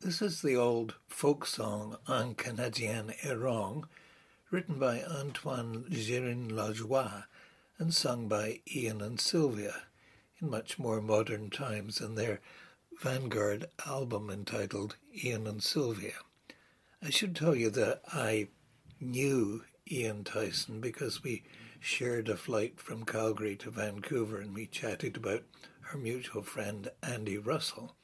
This is the old folk song Un Canadien errant written by Antoine Gérin Lajoie and sung by Ian and Sylvia in much more modern times than their Vanguard album entitled Ian and Sylvia. I should tell you that I knew Ian Tyson because we shared a flight from Calgary to Vancouver and we chatted about our mutual friend Andy Russell.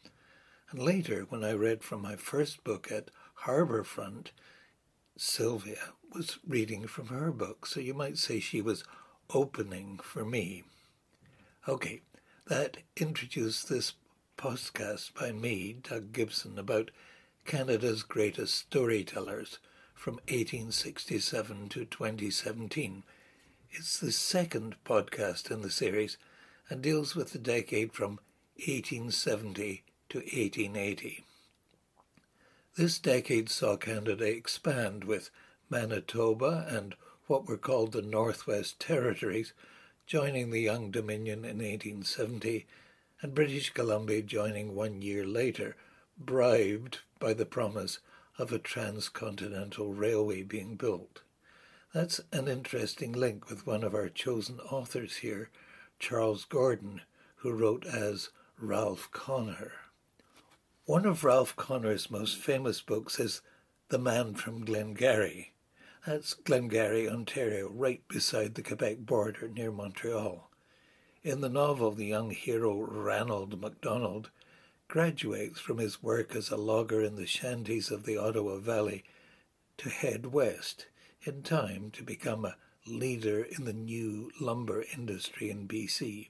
And later, when I read from my first book at Harbourfront, Sylvia was reading from her book, so you might say she was opening for me. Okay, that introduced this podcast by me, Doug Gibson, about Canada's greatest storytellers from 1867 to 2017. It's the second podcast in the series and deals with the decade from 1870 to 1880. This decade saw Canada expand with Manitoba and what were called the Northwest Territories joining the Young Dominion in 1870 and British Columbia joining one year later, bribed by the promise of a transcontinental railway being built. That's an interesting link with one of our chosen authors here, Charles Gordon, who wrote as Ralph Connor. One of Ralph Connor's most famous books is The Man from Glengarry. That's Glengarry, Ontario, right beside the Quebec border near Montreal. In the novel, the young hero Ranald MacDonald graduates from his work as a logger in the shanties of the Ottawa Valley to head west in time to become a leader in the new lumber industry in BC.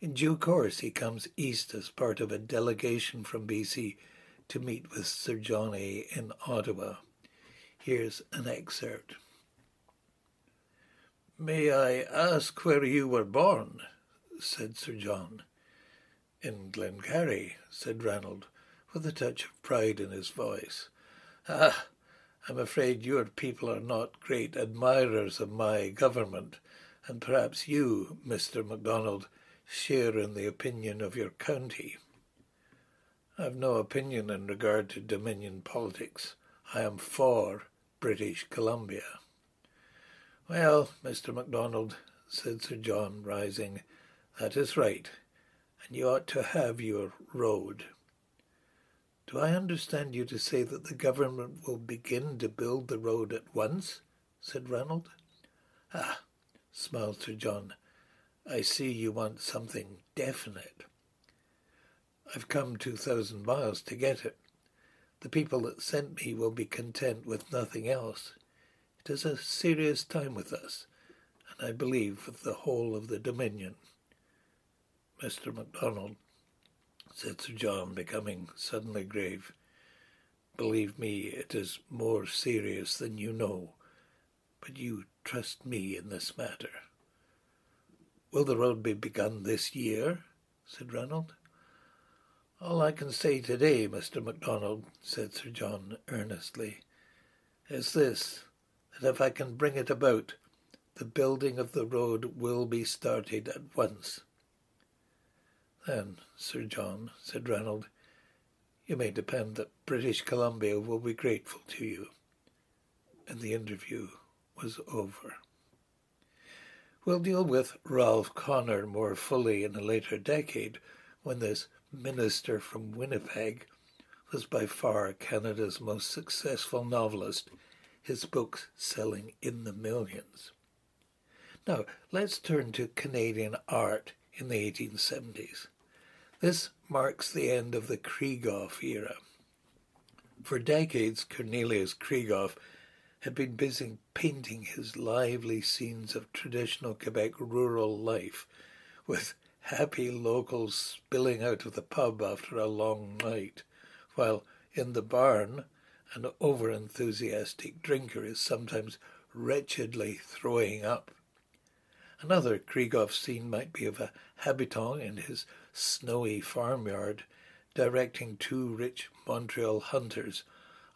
In due course, he comes east as part of a delegation from BC to meet with Sir John A. in Ottawa. Here's an excerpt. May I ask where you were born? said Sir John. In Glengarry, said Ranald, with a touch of pride in his voice. Ah, I'm afraid your people are not great admirers of my government, and perhaps you, Mr. MacDonald, share in the opinion of your county. I've no opinion in regard to Dominion politics. I am for British Columbia. Well, Mr. MacDonald, said Sir John, rising, that is right, and you ought to have your road. Do I understand you to say that the government will begin to build the road at once? said Ranald. Ah, smiled Sir John, I see you want something definite. I've come two thousand miles to get it. The people that sent me will be content with nothing else. It is a serious time with us, and I believe with the whole of the Dominion. Mr. MacDonald, said Sir John, becoming suddenly grave, believe me, it is more serious than you know, but you trust me in this matter. Will the road be begun this year? said Ranald. All I can say today, Mr. MacDonald, said Sir John earnestly, is this that if I can bring it about, the building of the road will be started at once. Then, Sir John, said Ranald, you may depend that British Columbia will be grateful to you. And the interview was over. We'll deal with Ralph Connor more fully in a later decade when this minister from Winnipeg was by far Canada's most successful novelist his books selling in the millions. Now, let's turn to Canadian art in the 1870s. This marks the end of the Krieghoff era. For decades, Cornelius Krieghoff had been busy painting his lively scenes of traditional Quebec rural life, with happy locals spilling out of the pub after a long night, while in the barn an over-enthusiastic drinker is sometimes wretchedly throwing up. Another Krieghoff scene might be of a habitant in his snowy farmyard, directing two rich Montreal hunters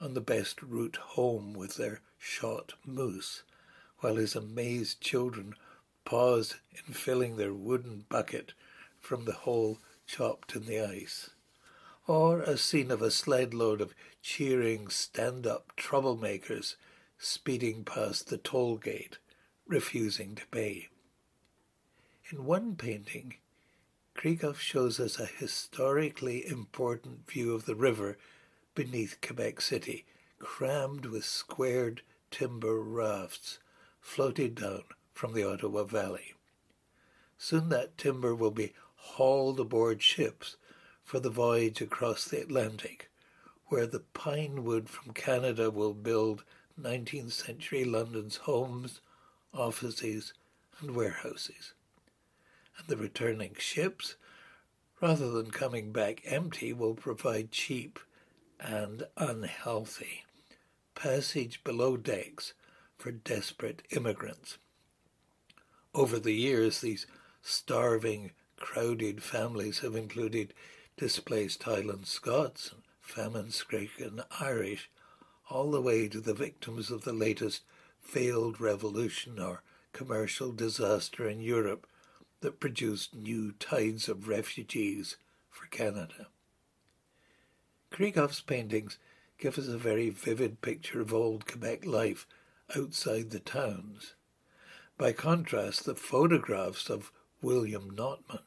on the best route home with their shot moose, while his amazed children paused in filling their wooden bucket from the hole chopped in the ice. Or a scene of a sled load of cheering stand-up troublemakers speeding past the toll gate, refusing to pay. In one painting, Krieghoff shows us a historically important view of the river beneath Quebec City, crammed with squared timber rafts floated down from the Ottawa Valley. Soon that timber will be hauled aboard ships for the voyage across the Atlantic, where the pine wood from Canada will build 19th century London's homes, offices, and warehouses. And the returning ships, rather than coming back empty, will provide cheap and unhealthy passage below decks for desperate immigrants. Over the years, these starving, crowded families have included displaced Highland Scots and famine-stricken Irish, all the way to the victims of the latest failed revolution or commercial disaster in Europe that produced new tides of refugees for Canada. Krieghoff's paintings give us a very vivid picture of old Quebec life outside the towns. By contrast, the photographs of William Notman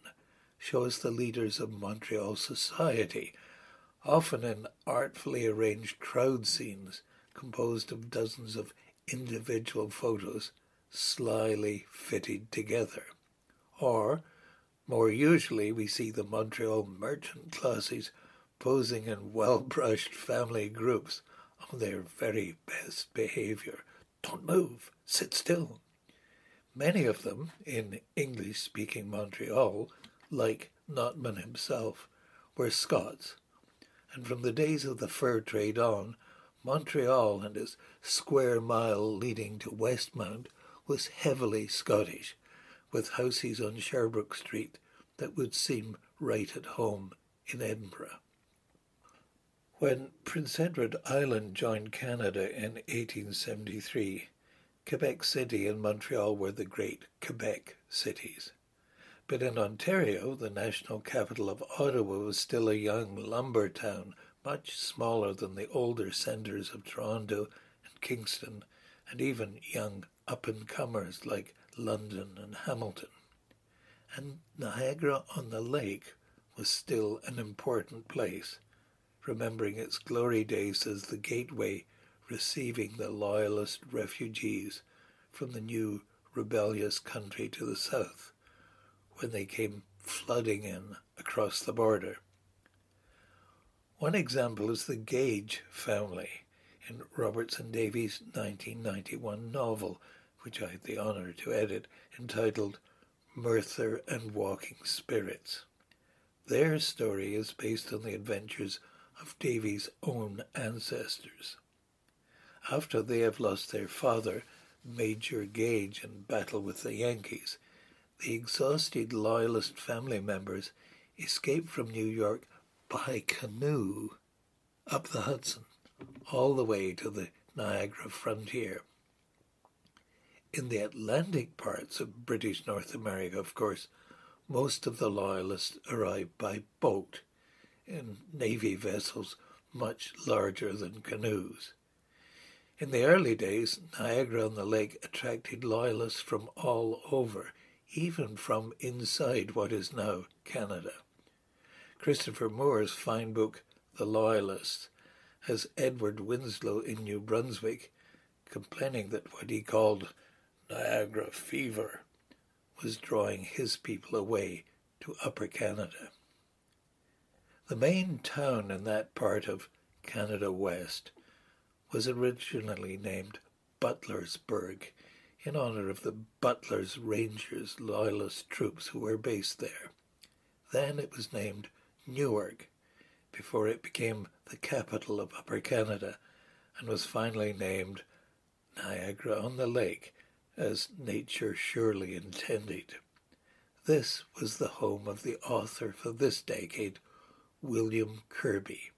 show us the leaders of Montreal society, often in artfully arranged crowd scenes composed of dozens of individual photos slyly fitted together. Or, more usually, we see the Montreal merchant classes posing in well-brushed family groups on their very best behavior. Don't move, sit still. Many of them, in English-speaking Montreal, like Notman himself, were Scots, and from the days of the fur trade on, Montreal and its square mile leading to Westmount was heavily Scottish, with houses on Sherbrooke Street that would seem right at home in Edinburgh. When Prince Edward Island joined Canada in 1873, Quebec City and Montreal were the great Quebec cities. But in Ontario, the national capital of Ottawa was still a young lumber town, much smaller than the older centres of Toronto and Kingston, and even young up-and-comers like London and Hamilton. And Niagara on the Lake was still an important place remembering its glory days as the gateway receiving the loyalist refugees from the new rebellious country to the south when they came flooding in across the border. One example is the Gage family in Robertson Davies' 1991 novel, which I had the honour to edit, entitled Murther and Walking Spirits. Their story is based on the adventures of Davies' own ancestors. After they have lost their father, Major Gage, in battle with the Yankees, the exhausted Loyalist family members escaped from New York by canoe up the Hudson, all the way to the Niagara frontier. In the Atlantic parts of British North America, of course, most of the Loyalists arrived by boat in navy vessels much larger than canoes. In the early days, Niagara on the Lake attracted loyalists from all over, even from inside what is now Canada. Christopher Moore's fine book, The Loyalists, has Edward Winslow in New Brunswick complaining that what he called Niagara fever was drawing his people away to Upper Canada. The main town in that part of Canada West was originally named Butlersburg in honor of the Butlers Rangers loyalist troops who were based there. Then it was named Newark before it became the capital of Upper Canada and was finally named Niagara on the Lake as nature surely intended. This was the home of the author for this decade, William Kirby,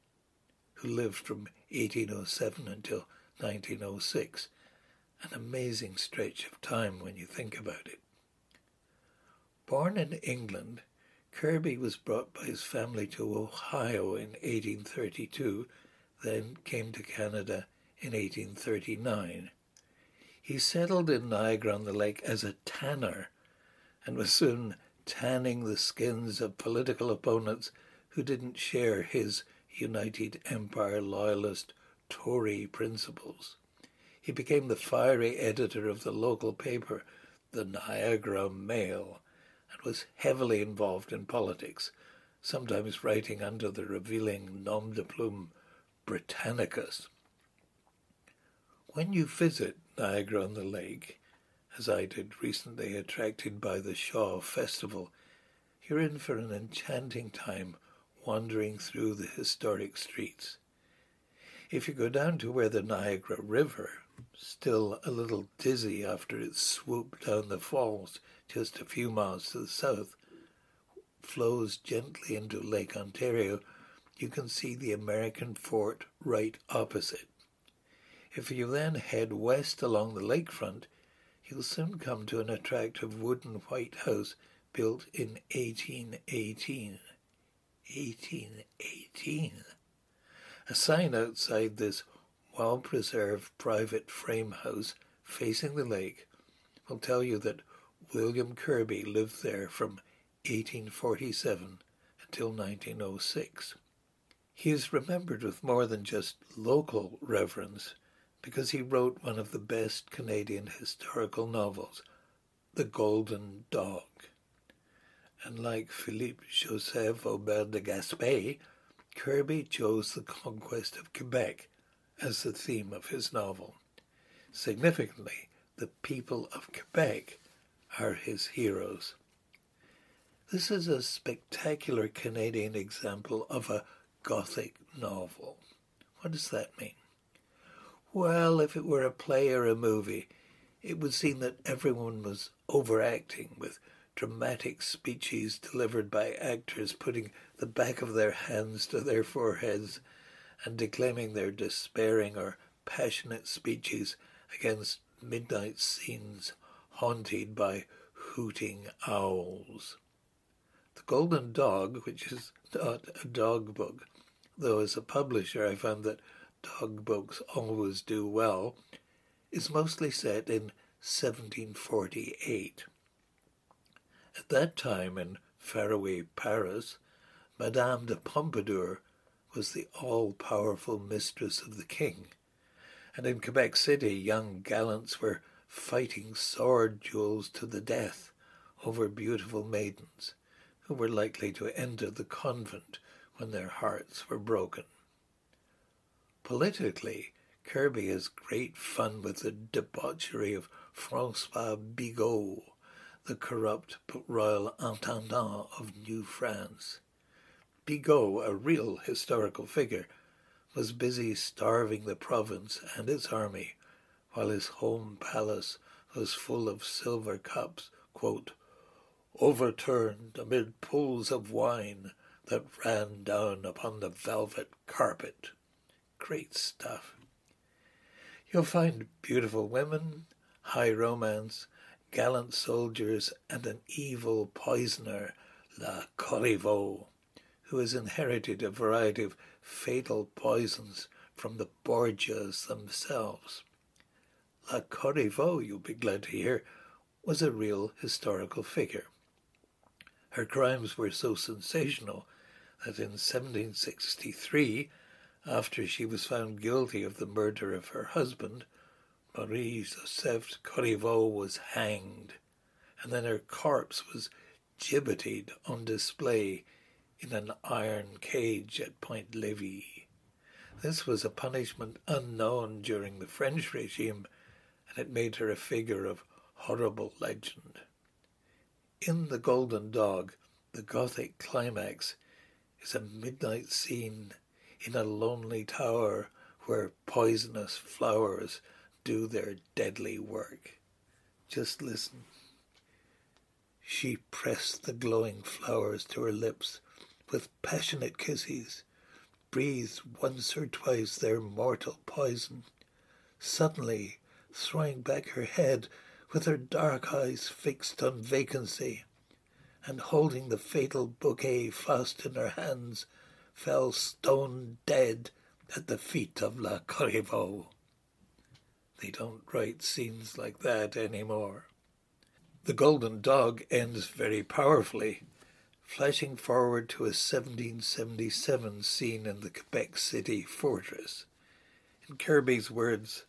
who lived from 1807 until 1906, an amazing stretch of time when you think about it. Born in England, Kirby was brought by his family to Ohio in 1832, then came to Canada in 1839. He settled in Niagara on the Lake as a tanner and was soon tanning the skins of political opponents who didn't share his United Empire Loyalist Tory principles. He became the fiery editor of the local paper, the Niagara Mail, and was heavily involved in politics, sometimes writing under the revealing nom de plume Britannicus. When you visit Niagara on the Lake, as I did recently, attracted by the Shaw Festival, you're in for an enchanting time wandering through the historic streets. If you go down to where the Niagara River, still a little dizzy after its swoop down the falls just a few miles to the south, flows gently into Lake Ontario, you can see the American fort right opposite. If you then head west along the lakefront, you'll soon come to an attractive wooden white house built in 1818. 1818. A sign outside this well preserved private frame house facing the lake will tell you that William Kirby lived there from 1847 until 1906. He is remembered with more than just local reverence because he wrote one of the best Canadian historical novels, The Golden Dog. And like Philippe Joseph Aubert de Gaspé, Kirby chose the conquest of Quebec as the theme of his novel. Significantly, the people of Quebec are his heroes. This is a spectacular Canadian example of a Gothic novel. What does that mean? Well, if it were a play or a movie, it would seem that everyone was overacting with dramatic speeches delivered by actors putting the back of their hands to their foreheads and declaiming their despairing or passionate speeches against midnight scenes haunted by hooting owls. The Golden Dog, which is not a dog book, though as a publisher I found that dog books always do well, is mostly set in 1748. At that time in faraway Paris, Madame de Pompadour was the all-powerful mistress of the king, and in Quebec City young gallants were fighting sword duels to the death over beautiful maidens who were likely to enter the convent when their hearts were broken. Politically, Kirby has great fun with the debauchery of Francois Bigot, the corrupt but royal intendant of New France. Bigot, a real historical figure, was busy starving the province and its army, while his home palace was full of silver cups, quote, overturned amid pools of wine that ran down upon the velvet carpet. Great stuff. You'll find beautiful women, high romance, gallant soldiers, and an evil poisoner, La Corriveau, who has inherited a variety of fatal poisons from the Borgias themselves. La Corriveau, you'll be glad to hear, was a real historical figure. Her crimes were so sensational that in 1763, after she was found guilty of the murder of her husband, Marie Joseph Corriveau was hanged, and then her corpse was gibbeted on display in an iron cage at Point Levis. This was a punishment unknown during the French regime, and it made her a figure of horrible legend. In The Golden Dog, the Gothic climax is a midnight scene in a lonely tower where poisonous flowers do their deadly work. Just listen. She pressed the glowing flowers to her lips with passionate kisses, breathed once or twice their mortal poison. Suddenly, throwing back her head with her dark eyes fixed on vacancy, and holding the fatal bouquet fast in her hands, fell stone dead at the feet of La Corriveau. They don't write scenes like that anymore. The Golden Dog ends very powerfully, flashing forward to a 1777 scene in the Quebec City fortress. In Kirby's words,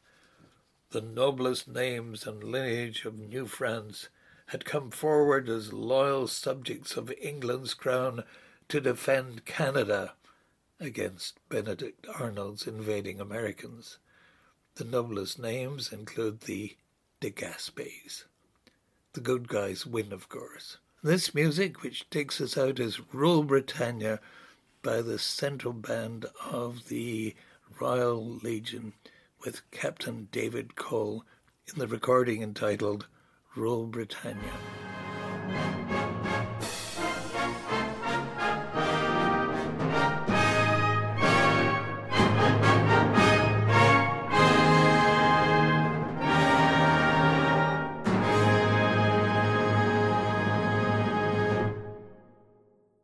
the noblest names and lineage of New France had come forward as loyal subjects of England's crown to defend Canada against Benedict Arnold's invading Americans. The noblest names include the de Gaspes. The good guys win, of course. This music, which takes us out, is Rule Britannia by the central band of the Royal Legion with Captain David Cole in the recording entitled Rule Britannia.